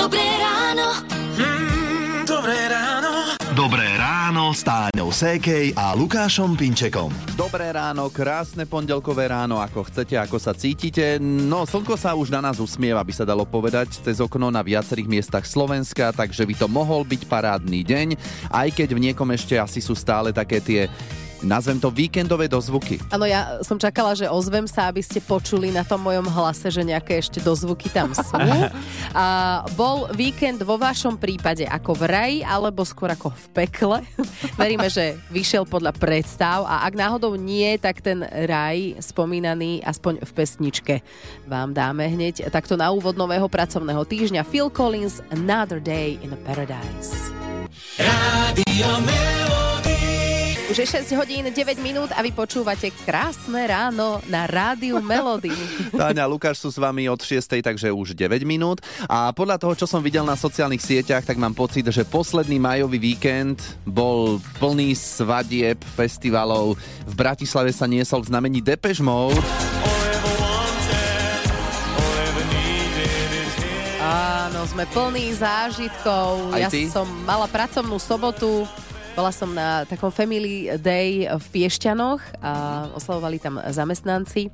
Dobré ráno. Mm, dobré ráno. Dobré ráno s Táňou Sékej a Lukášom Pinčekom. Dobré ráno, krásne pondelkové ráno, ako chcete, ako sa cítite. No, slnko sa už na nás usmieva, by sa dalo povedať, cez okno na viacerých miestach Slovenska, takže by to mohol byť parádny deň, aj keď v niekom ešte asi sú stále také tie nazvem to víkendové dozvuky. Áno, ja som čakala, že ozvem sa, aby ste počuli na tom mojom hlase, že nejaké ešte dozvuky tam sú. A bol víkend vo vašom prípade ako v raji, alebo skôr ako v pekle? Veríme, že vyšiel podľa predstav a ak náhodou nie, tak ten raj spomínaný aspoň v pesničke vám dáme hneď takto na úvod nového pracovného týždňa Phil Collins Another Day in a Paradise. Rádio Už je 6 hodín 9 minút a vy počúvate krásne ráno na rádiu Melody. Táňa Lukáš sú s vami od 6, takže už 9 minút. A podľa toho, čo som videl na sociálnych sieťach, tak mám pocit, že posledný majový víkend bol plný svadieb, festivalov. V Bratislave sa niesol v znamení Depeche Mode. Áno, sme plní zážitkov. Aj ja ty? som mala pracovnú sobotu. Bola som na takom Family Day v Piešťanoch a oslavovali tam zamestnanci.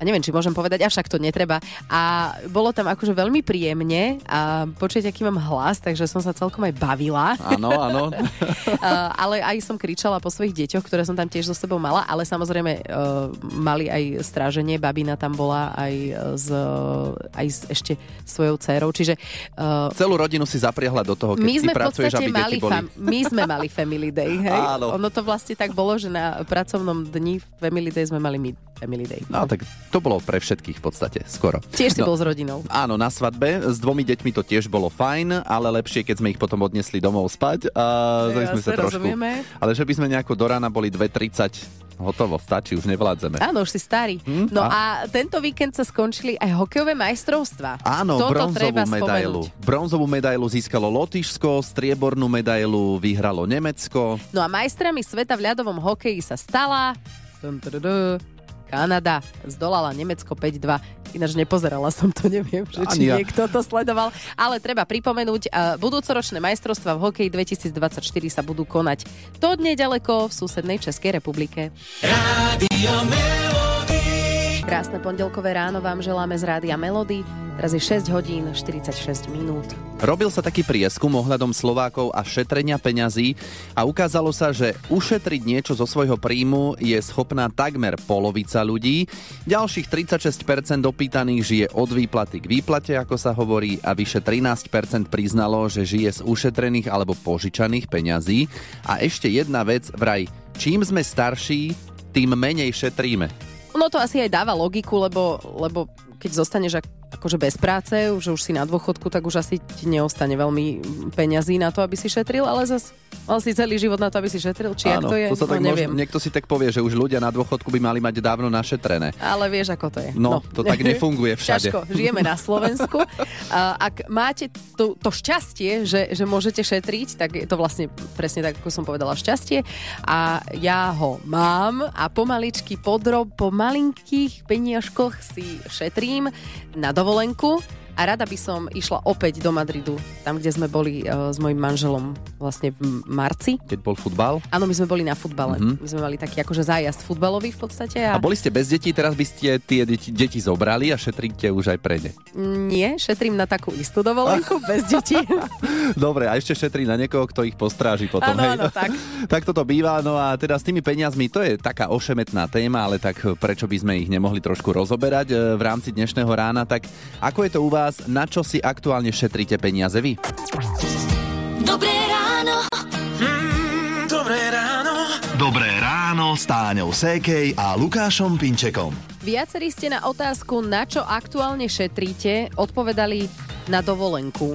A neviem, či môžem povedať, avšak to netreba. A bolo tam akože veľmi príjemne a počuť, aký mám hlas, takže som sa celkom aj bavila. Áno, áno. Ale aj som kričala po svojich deťoch, ktoré som tam tiež so sebou mala, ale samozrejme uh, mali aj stráženie, babina tam bola aj s, aj s ešte svojou dcerou, čiže uh, Celú rodinu si zapriahla do toho, keď my ty sme v pracuješ, aby mali, deti boli. fam- my sme mali Family Day, hej? Áno. Ono to vlastne tak bolo, že na pracovnom dni Family Day sme mali my Family Day. No tak to bolo pre všetkých v podstate, skoro. Tiež si no. bol s rodinou. Áno, na svadbe. S dvomi deťmi to tiež bolo fajn, ale lepšie, keď sme ich potom odnesli domov spať. A tak sme sa trošku... rozumieme. Ale že by sme nejako do rána boli 2.30, hotovo, stačí, už nevládzeme. Áno, už si starý. Hm, No a- a tento víkend sa skončili aj hokejové majstrovstvá. Áno, Toto bronzovú medailu. spomenúť. Bronzovú medailu získalo Lotyšsko, striebornú medailu vyhralo Nemecko. No a majstrami sveta v ľadovom hokeji sa stala... Dun, dun, dun, dun, Kanada zdolala Nemecko 5-2. Ináč nepozerala som to, neviem, že či Ani ja. niekto to sledoval. Ale treba pripomenúť, a budúcoročné majstrovstvá v hokeji 2024 sa budú konať to nedaleko v susednej Českej republike. Rádio Krásne pondelkové ráno vám želáme z Rádia Melody. Teraz je 6 hodín 46 minút. Robil sa taký prieskum ohľadom Slovákov a šetrenia peňazí a ukázalo sa, že ušetriť niečo zo svojho príjmu je schopná takmer polovica ľudí. Ďalších 36% opýtaných žije od výplaty k výplate, ako sa hovorí, a vyše 13% priznalo, že žije z ušetrených alebo požičaných peňazí. A ešte jedna vec, vraj, čím sme starší, tým menej šetríme. No to asi aj dáva logiku, lebo, lebo keď zostaneš ak, akože bez práce, že už si na dôchodku, tak už asi ti neostane veľmi peňazí na to, aby si šetril, ale zas mal si celý život na to, aby si šetril, či jak to je, sa no tak neviem. Možno, niekto si tak povie, že už ľudia na dôchodku by mali mať dávno našetrené. Ale vieš, ako to je. No, to tak nefunguje všade. Ťažko, žijeme na Slovensku. A ak máte to, to šťastie, že, že môžete šetriť, tak je to vlastne presne tak, ako som povedala, šťastie. A ja ho mám a pomaličky podrob, po malinkých peniažkoch si šetrím na dovolenku. A rada by som išla opäť do Madridu, tam, kde sme boli uh, s mojim manželom vlastne v marci. Keď bol futbal. Áno, my sme boli na futbale. Mhm. My sme mali taký akože zájazd futbalový v podstate. A boli ste bez detí, teraz by ste tie deti, deti zobrali a šetríte už aj pre ne. Nie, šetrím na takú istú dovolenku bez detí. Dobre, a ešte šetrí na niekoho, kto ich postráži potom. Áno, tak. tak toto býva, no a teda s tými peniazmi, to je taká ošemetná téma, ale tak prečo by sme ich nemohli trošku rozoberať e, v rámci dnešného rána, tak ako je to u vás, na čo si aktuálne šetríte peniaze vy? Dobré ráno. Mm, dobré ráno. Dobré ráno s Táňou Sékej a Lukášom Pinčekom. Viacerí ste na otázku, na čo aktuálne šetríte, odpovedali na dovolenku.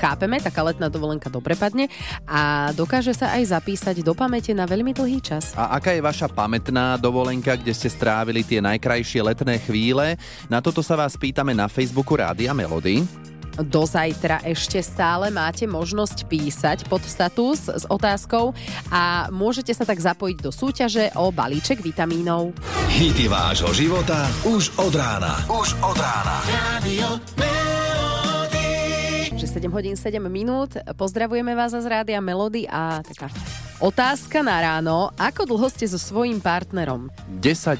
Chápeme, taká letná dovolenka dobre padne a dokáže sa aj zapísať do pamäte na veľmi dlhý čas. A aká je vaša pamätná dovolenka, kde ste strávili tie najkrajšie letné chvíle? Na toto sa vás pýtame na Facebooku Rádia Melody. Do zajtra ešte stále máte možnosť písať pod status s otázkou a môžete sa tak zapojiť do súťaže o balíček vitamínov. Hity vášho života už od rána. Už od rána. Rádio 7 hodín 7 minút. Pozdravujeme vás z rádia Melody a taká otázka na ráno. Ako dlho ste so svojím partnerom? 10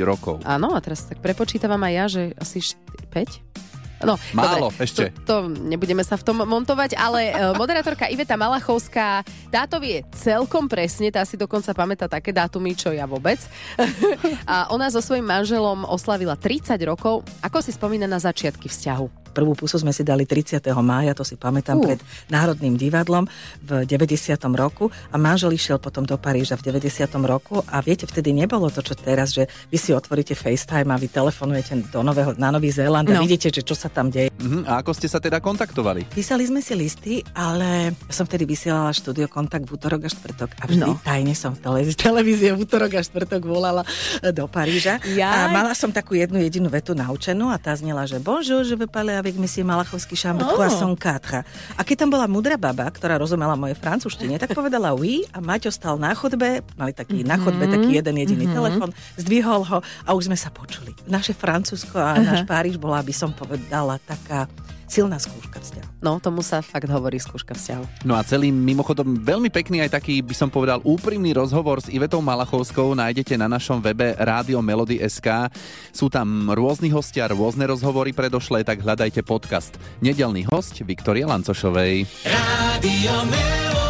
rokov. Áno, a teraz tak prepočítavam aj ja, že asi 4, 5? No, Málo, dobre, ešte. To, to nebudeme sa v tom montovať, ale uh, moderátorka Iveta Malachovská, táto vie celkom presne, tá si dokonca pamätá také dátumy, čo ja vôbec. a ona so svojím manželom oslavila 30 rokov. Ako si spomína na začiatky vzťahu? Prvú pusu sme si dali 30. mája, to si pamätám, Uh. pred Národným divadlom v 90. roku a manžel išiel potom do Paríža v 90. roku a viete, vtedy nebolo to, čo teraz, že vy si otvoríte FaceTime a vy telefonujete do nového, na Nový Zéland a No. vidíte, že čo sa tam deje. Mhm, a ako ste sa teda kontaktovali? Písali sme si listy, ale ja som vtedy vysielala štúdio kontakt v útorok a štvrtok a vždy No. tajne som televízie v útorok a štvrtok volala e, do Paríža. Jaj. A mala som takú jednu jedinú vetu naučenú a tá znela, že bonjour, je veux parler avec monsieur Malachovský chambre Oh. 304. A keď tam bola mudrá baba, ktorá rozumela mojej francúzštine, tak povedala oui a Maťo stal na chodbe, mali taký na chodbe taký jeden jediný telefon, zdvihol ho a už sme sa počuli. Naše Francúzsko a náš Páriž bola, by som povedala, taká silná skúška vzťahu. No, tomu sa fakt hovorí skúška vzťahu. No a celý mimochodom veľmi pekný aj taký, by som povedal, úprimný rozhovor s Ivetou Malachovskou nájdete na našom webe Rádio Melody SK. Sú tam rôzni hostia, rôzne rozhovory predošlé, tak hľadajte podcast. Nedelný host Viktoria Lancošovej. Rádio Melody.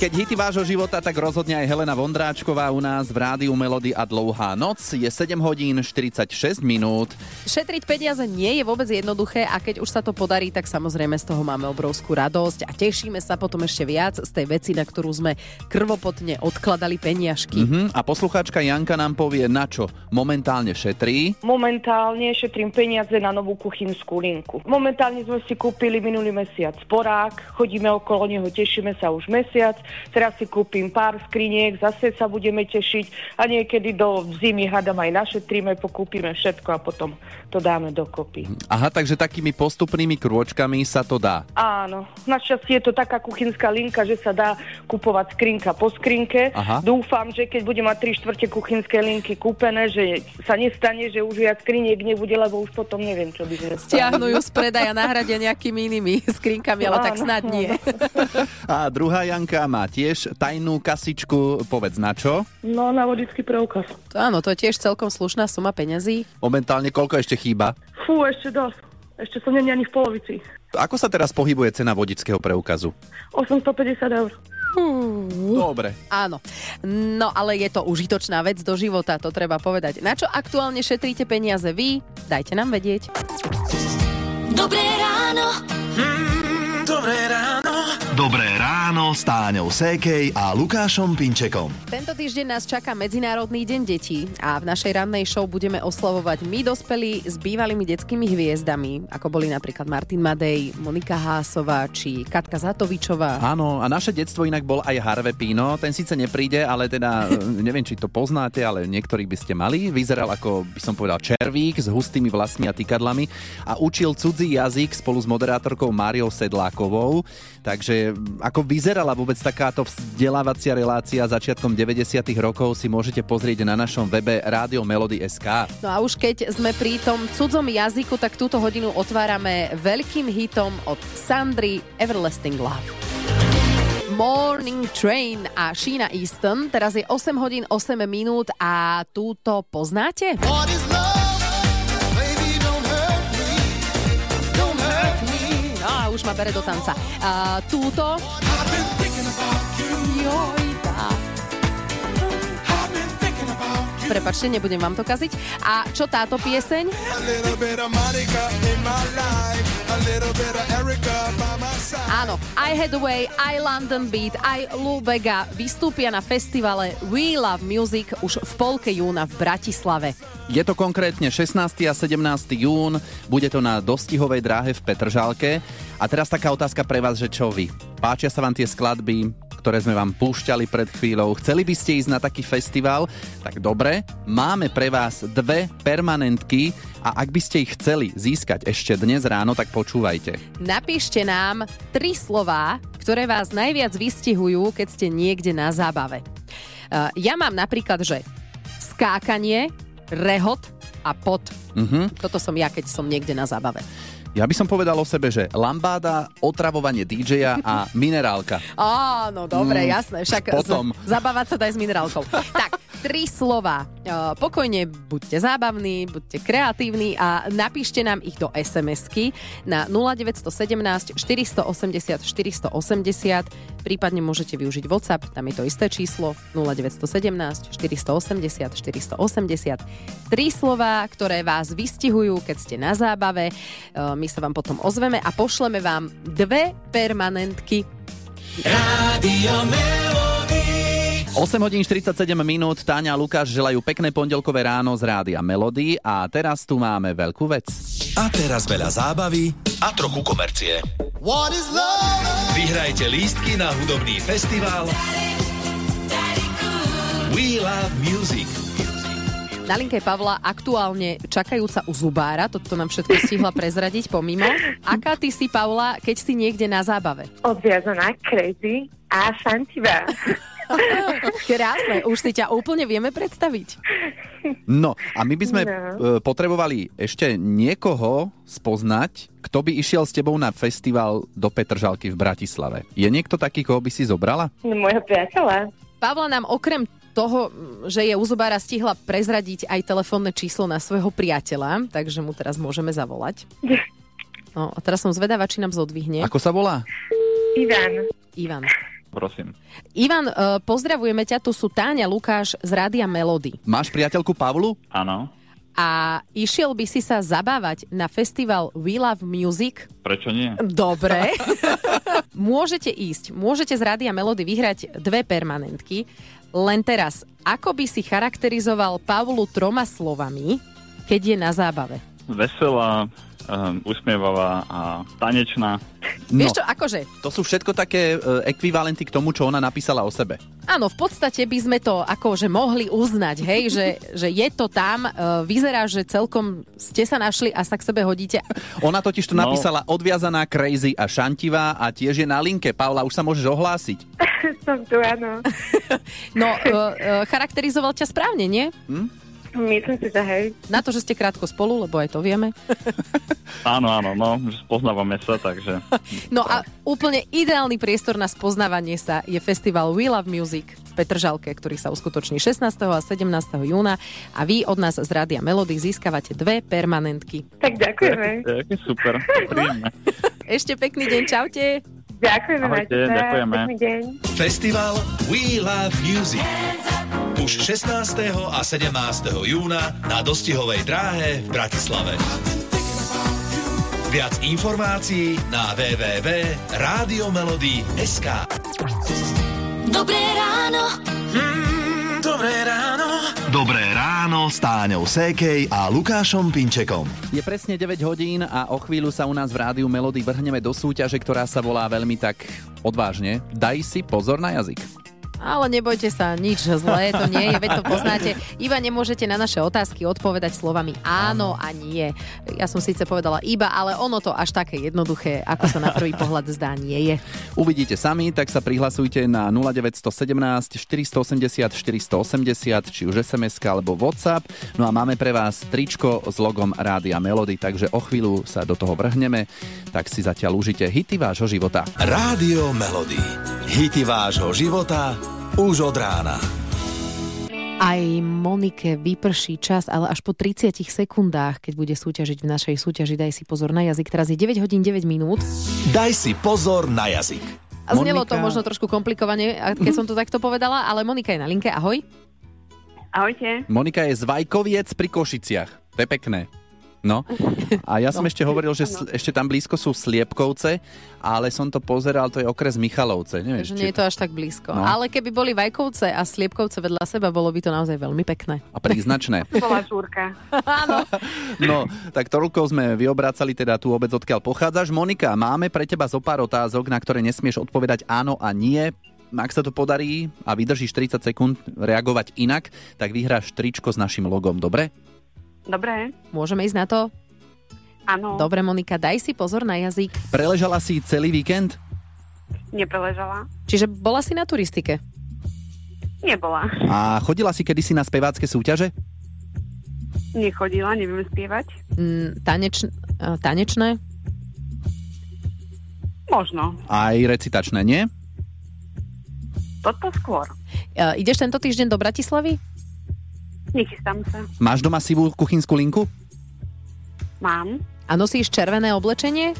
Keď hity vášho života, tak rozhodne aj Helena Vondráčková u nás v Rádiu Melody a Dlouhá noc. Je 7 hodín 46 minút. Šetriť peniaze nie je vôbec jednoduché a keď už sa to podarí, tak samozrejme z toho máme obrovskú radosť a tešíme sa potom ešte viac z tej veci, na ktorú sme krvopotne odkladali peniažky. Mhm. A poslucháčka Janka nám povie, na čo momentálne šetrí. Momentálne šetrím peniaze na novú kuchynskú linku. Momentálne sme si kúpili minulý mesiac sporák, chodíme okolo neho, tešíme sa už mesiac. Teraz si kúpim pár skriniek, zase sa budeme tešiť a niekedy do zimy hádam aj našetríme, pokúpime všetko a potom to dáme dokopy. Aha, takže takými postupnými krôčkami sa to dá. Áno, našťastie je to taká kuchynská linka, že sa dá kupovať skrinka po skrinke. Aha. Dúfam, že keď budem mať tri štvrte kuchynské linky kúpené, že sa nestane, že už viac skriniek nebude, lebo už potom neviem, čo by sme Stiahnu ju z predaja, nahradia nejakými inými skrinkami, ale tak Áno, snad nie. A druhá Janka má tiež tajnú kasičku, povedz na čo. No, na vodický preukaz. Áno, to je tiež celkom slušná suma peňazí. Momentálne koľko ešte chýba? Fú, ešte dosť. Ešte som není ani v polovici. Ako sa teraz pohybuje cena vodického preukazu? 850 eur. Dobre. Áno. No ale je to užitočná vec do života, to treba povedať. Na čo aktuálne šetríte peniaze vy? Dajte nám vedieť. Dobré ráno. Mm, dobré ráno. Dobré ráno s Táňou Sékej a Lukášom Pinčekom. Tento týždeň nás čaká Medzinárodný deň detí a v našej rannej show budeme oslavovať my dospelí s bývalými detskými hviezdami, ako boli napríklad Martin Madej, Monika Hásová či Katka Zatovičová. Áno, a naše detstvo inak bol aj Harve Pino. Ten síce nepríde, ale teda e, neviem, či to poznáte, ale niektorí by ste mali. Vyzeral ako, by som povedal, červík s hustými vlasmi a tykadlami a učil cudzí jazyk spolu s moderátorkou Máriou Sedlákovou. Takže ako vyzerala vôbec takáto vzdelávacia relácia začiatkom 90. rokov si môžete pozrieť na našom webe Rádio Melody SK. No a už keď sme pri tom cudzom jazyku, tak túto hodinu otvárame veľkým hitom od Sandry Everlasting Love. Morning Train a Sheena Easton. Teraz je 8 hodín 8 minút a túto poznáte? No a už ma bere do tanca. A túto... Prepačte, nebudem vám to kaziť. A čo táto pieseň? Áno, I Had a Way, I London Beat, I Lou Bega vystúpia na festivale We Love Music už v polke júna v Bratislave. Je to konkrétne 16. a 17. jún, bude to na dostihovej dráhe v Petržálke. A teraz taká otázka pre vás, že čo vy? Páčia sa vám tie skladby, ktoré sme vám púšťali pred chvíľou? Chceli by ste ísť na taký festival? Tak dobre, máme pre vás dve permanentky a ak by ste ich chceli získať ešte dnes ráno, tak počúvajte. Napíšte nám tri slová, ktoré vás najviac vystihujú, keď ste niekde na zábave. Uh, ja mám napríklad, že skákanie, rehot a pot. Mhm. Toto som ja, keď som niekde na zábave. Ja by som povedal o sebe, že lambáda, otravovanie DJ-a a minerálka. Áno, dobre, Mm, jasné. Však potom. Z, zabávať sa daj s minerálkou. tak, tri slova. Uh, pokojne buďte zábavní, buďte kreatívni a napíšte nám ich do SMS-ky na 0917 480 480. Prípadne môžete využiť WhatsApp, tam je to isté číslo 0917 480 480. Tri slova, ktoré vás vystihujú, keď ste na zábave. Uh, My sa vám potom ozveme a pošleme vám dve permanentky Rádio Melody. 8 hodín 47 minút, Táňa a Lukáš želajú pekné pondelkové ráno z rádia Melody a teraz tu máme veľkú vec. A teraz veľa zábavy a trochu komercie. Vyhrajte lístky na hudobný festival We Love Music. Na linke Pavla aktuálne čakajúca u zubára, toto nám všetko stihla prezradiť pomimo. Aká ty si, Pavla, keď si niekde na zábave? odviazaná, crazy a šantivá. Krásne, už si ťa úplne vieme predstaviť. No a my by sme No. e, potrebovali ešte niekoho spoznať, kto by išiel s tebou na festival do Petržalky v Bratislave. Je niekto taký, koho by si zobrala? No, môjho priateľa. Pavla nám okrem toho, že je u zubára stihla prezradiť aj telefónne číslo na svojho priateľa, takže mu teraz môžeme zavolať. No a teraz som zvedáva, či nám zodvihne. Ako sa volá? Ivan. Ivan. Prosím. Ivan, e, pozdravujeme ťa, tu sú Táňa Lukáš z Rádia Melody. Máš priateľku Pavlu? Áno. A išiel by si sa zabávať na festival We Love Music? Prečo nie? Dobre. môžete ísť, môžete z Rádia Melody vyhrať dve permanentky. Len teraz, ako by si charakterizoval Pavlu troma slovami, keď je na zábave? Veselá, um, usmievavá a tanečná. No, Vieš čo, akože, to sú všetko také e, ekvivalenty k tomu, čo ona napísala o sebe. áno, v podstate by sme to akože mohli uznať, hej, že, že je to tam, e, vyzerá, že celkom ste sa našli a sa k sebe hodíte. Ona totiž tu No. napísala odviazaná, crazy a šantivá a tiež je na linke. Paula, už sa môžeš ohlásiť. Som tu, áno. No, e, e, charakterizoval ťa správne, nie? Myslím si, že hej. Na to, že ste krátko spolu, lebo aj to vieme. Áno, áno, no, že spoznávame sa, takže... No a úplne ideálny priestor na spoznávanie sa je festival We Love Music v Petržalke, ktorý sa uskutoční 16. a 17. júna a vy od nás z Rádia Melody získavate dve permanentky. Tak ďakujeme. Jaký super. Ešte pekný deň, čaute. Ďakujeme, Ahojte, ďakujeme. Pekný deň. Festival We Love Music. Už 16. a 17. júna na dostihovej dráhe v Bratislave. Viac informácií na www.radiomelody.sk Dobré ráno. Mm, dobré ráno. Dobré ráno s Táňou Sékej a Lukášom Pinčekom. Je presne 9 hodín a o chvíľu sa u nás v rádiu Melody vrhneme do súťaže, ktorá sa volá veľmi tak odvážne. Daj si pozor na jazyk. Ale nebojte sa, nič zlé to nie je, veď to poznáte. Iba nemôžete na naše otázky odpovedať slovami áno a nie. Ja som síce povedala iba, ale ono to až také jednoduché, ako sa na prvý pohľad zdá, nie je. Uvidíte sami, tak sa prihlasujte na 0917 480 480, či už SMS alebo WhatsApp. No a máme pre vás tričko s logom Rádia Melody, takže o chvíľu sa do toho vrhneme. Tak si zatiaľ užite hity vášho života. Rádio Melody. Hity vášho života už od rána. Aj Monike vyprší čas, ale až po 30 sekundách, keď bude súťažiť v našej súťaži, daj si pozor na jazyk. Teraz je 9 hodín 9 minút. Daj si pozor na jazyk. A znelo to Monika- možno trošku komplikovane, keď som to takto povedala, ale Monika je na linke. Ahoj. Ahojte. Monika je z Vajkoviec pri Košiciach. To je pekné. No. A ja som ešte hovoril, že sl- ešte tam blízko sú Sliepkovce, ale som to pozeral, to je okres Michalovce. Neviem, Takže či nie je to až tak blízko. No. Ale keby boli Vajkovce a Sliepkovce vedľa seba, bolo by to naozaj veľmi pekné. A príznačné. Bola žúrka. Áno. No, tak toľko sme vyobracali teda tú obec, odkiaľ pochádzaš. Monika, máme pre teba zo pár otázok, na ktoré nesmieš odpovedať áno a nie. Ak sa to podarí a vydržíš 30 sekúnd reagovať inak, tak vyhráš tričko s našim logom, dobre? Dobre. Môžeme ísť na to? Áno. Dobre, Monika, daj si pozor na jazyk. Preležala si celý víkend? Nepreležala. Čiže bola si na turistike. Nebola. A chodila si kedysi na spevácké súťaže? Nechodila, neviem spievať. Mm, taneč, eh, tanečné? Možno. Aj recitačné, nie? Toto skôr. Uh, ideš tento týždeň do Bratislavy? Nechystám sa. Máš doma sivú kuchynskú linku? Mám. A nosíš červené oblečenie?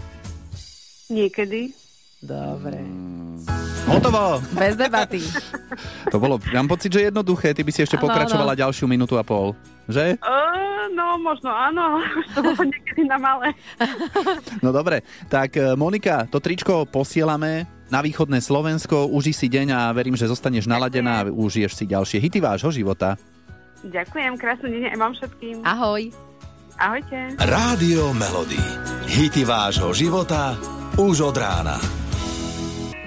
Niekedy. Dobre. Hotovo! Bez debaty. To bolo, mám pocit, že jednoduché. Ty by si ešte Áno, pokračovala ďalšiu minútu a pol. Že? Uh, no, možno áno, to bolo niekedy na malé. No dobre, tak e, Monika, to tričko posielame na východné Slovensko. Uži si deň a verím, že zostaneš naladená a užiješ si ďalšie hity vášho života. Ďakujem, krásny deň aj vám všetkým. Ahoj. Ahojte. Rádio Melody. Hity vášho života už od rána.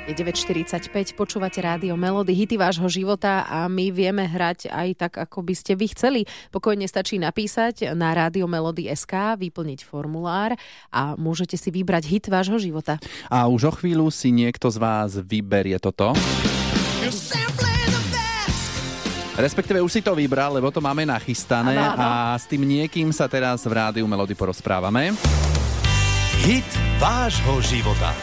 Je 9.45, počúvate rádio Melody, hity vášho života a my vieme hrať aj tak, ako by ste vy chceli. Pokojne stačí napísať na rádio Melody SK, vyplniť formulár a môžete si vybrať hit vášho života. A už o chvíľu si niekto z vás vyberie toto. Respektíve už si to vybral, lebo to máme nachystané Áno, áno. a s tým niekým sa teraz v rádiu Melody porozprávame. Hit vášho života.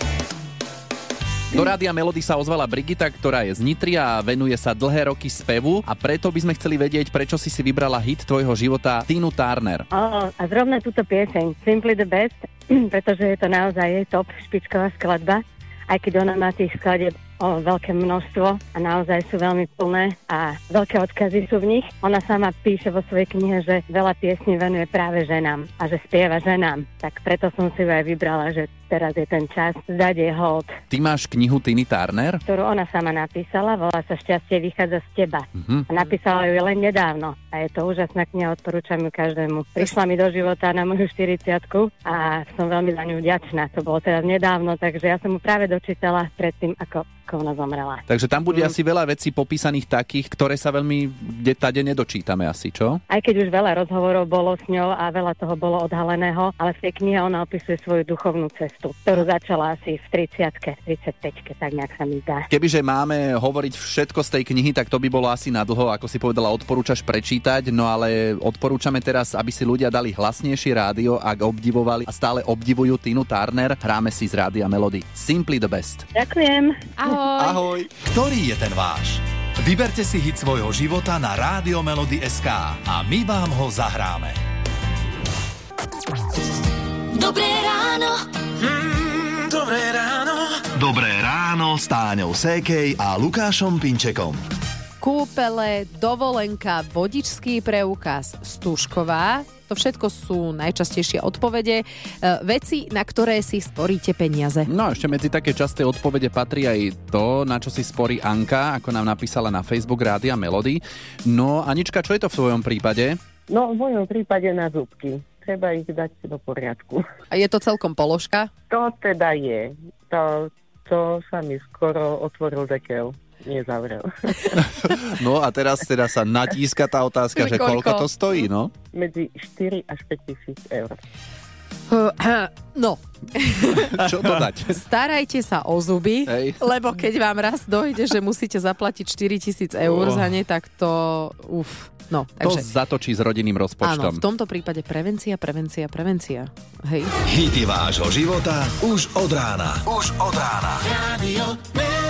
Do rádia Melody sa ozvala Brigita, ktorá je z Nitry a venuje sa dlhé roky spevu a preto by sme chceli vedieť, prečo si si vybrala hit tvojho života Tinu Turner. Ó, a zrovna túto pieseň, Simply the Best, pretože je to naozaj je top špičková skladba, aj keď ona má tých skladieb o veľké množstvo a naozaj sú veľmi plné a veľké odkazy sú v nich. Ona sama píše vo svojej knihe, že veľa piesní venuje práve ženám a že spieva ženám. Tak preto som si ju aj vybrala, že teraz je ten čas zdať jej hold, Ty máš knihu Tiny Turner? ktorú ona sama napísala, volá sa Šťastie vychádza z teba. Mhm. A napísala ju len nedávno a je to úžasná kniha, odporúčam ju každému. Prišla mi do života na moju 40 a som veľmi za ňu vďačná. To bolo teraz nedávno, takže ja som mu práve dočítala predtým, ako, ona zomrela. Takže tam bude asi veľa vecí popísaných takých, ktoré sa veľmi kde tade nedočítame asi, čo? Aj keď už veľa rozhovorov bolo s ňou a veľa toho bolo odhaleného, ale v tej knihe ona opisuje svoju duchovnú cestu, ktorú začala asi v 30 35 tak nejak sa mi zdá. Kebyže máme hovoriť všetko z tej knihy, tak to by bolo asi na dlho, ako si povedala, odporúčaš prečítať, no ale odporúčame teraz, aby si ľudia dali hlasnejšie rádio, ak obdivovali a stále obdivujú Tinu Turner. Hráme si z rádia Melody. Simply the best. Ďakujem. Ahoj. Ahoj. Ktorý je ten váš? Vyberte si hit svojho života na Rádio Melody SK a my vám ho zahráme. Dobré ráno. Mm, dobré ráno. Dobré ráno s Táňou Sékej a Lukášom Pinčekom. Kúpele, dovolenka, vodičský preukaz, stužková. To všetko sú najčastejšie odpovede. E, veci, na ktoré si sporíte peniaze. No a ešte medzi také časté odpovede patrí aj to, na čo si sporí Anka, ako nám napísala na Facebook Rádia Melody. No Anička, čo je to v svojom prípade? No, v mojom prípade na zúbky. Treba ich dať do poriadku. A je to celkom položka? To teda je. To, to sa mi skoro otvoril dekel. Nezavrel. No a teraz teda sa natíska tá otázka, že Že koľko koľko? to stojí, no? Medzi 4 až 5 tisíc eur. No, Čo to dať? starajte sa o zuby, Hej. lebo keď vám raz dojde, že musíte zaplatiť 4 tisíc eur Oh. za ne, tak to... Uf. No, To takže... zatočí s rodinným Áno, rozpočtom. v tomto prípade prevencia, prevencia, prevencia. Hej. Hity vášho života už od rána. Už od rána. Melody.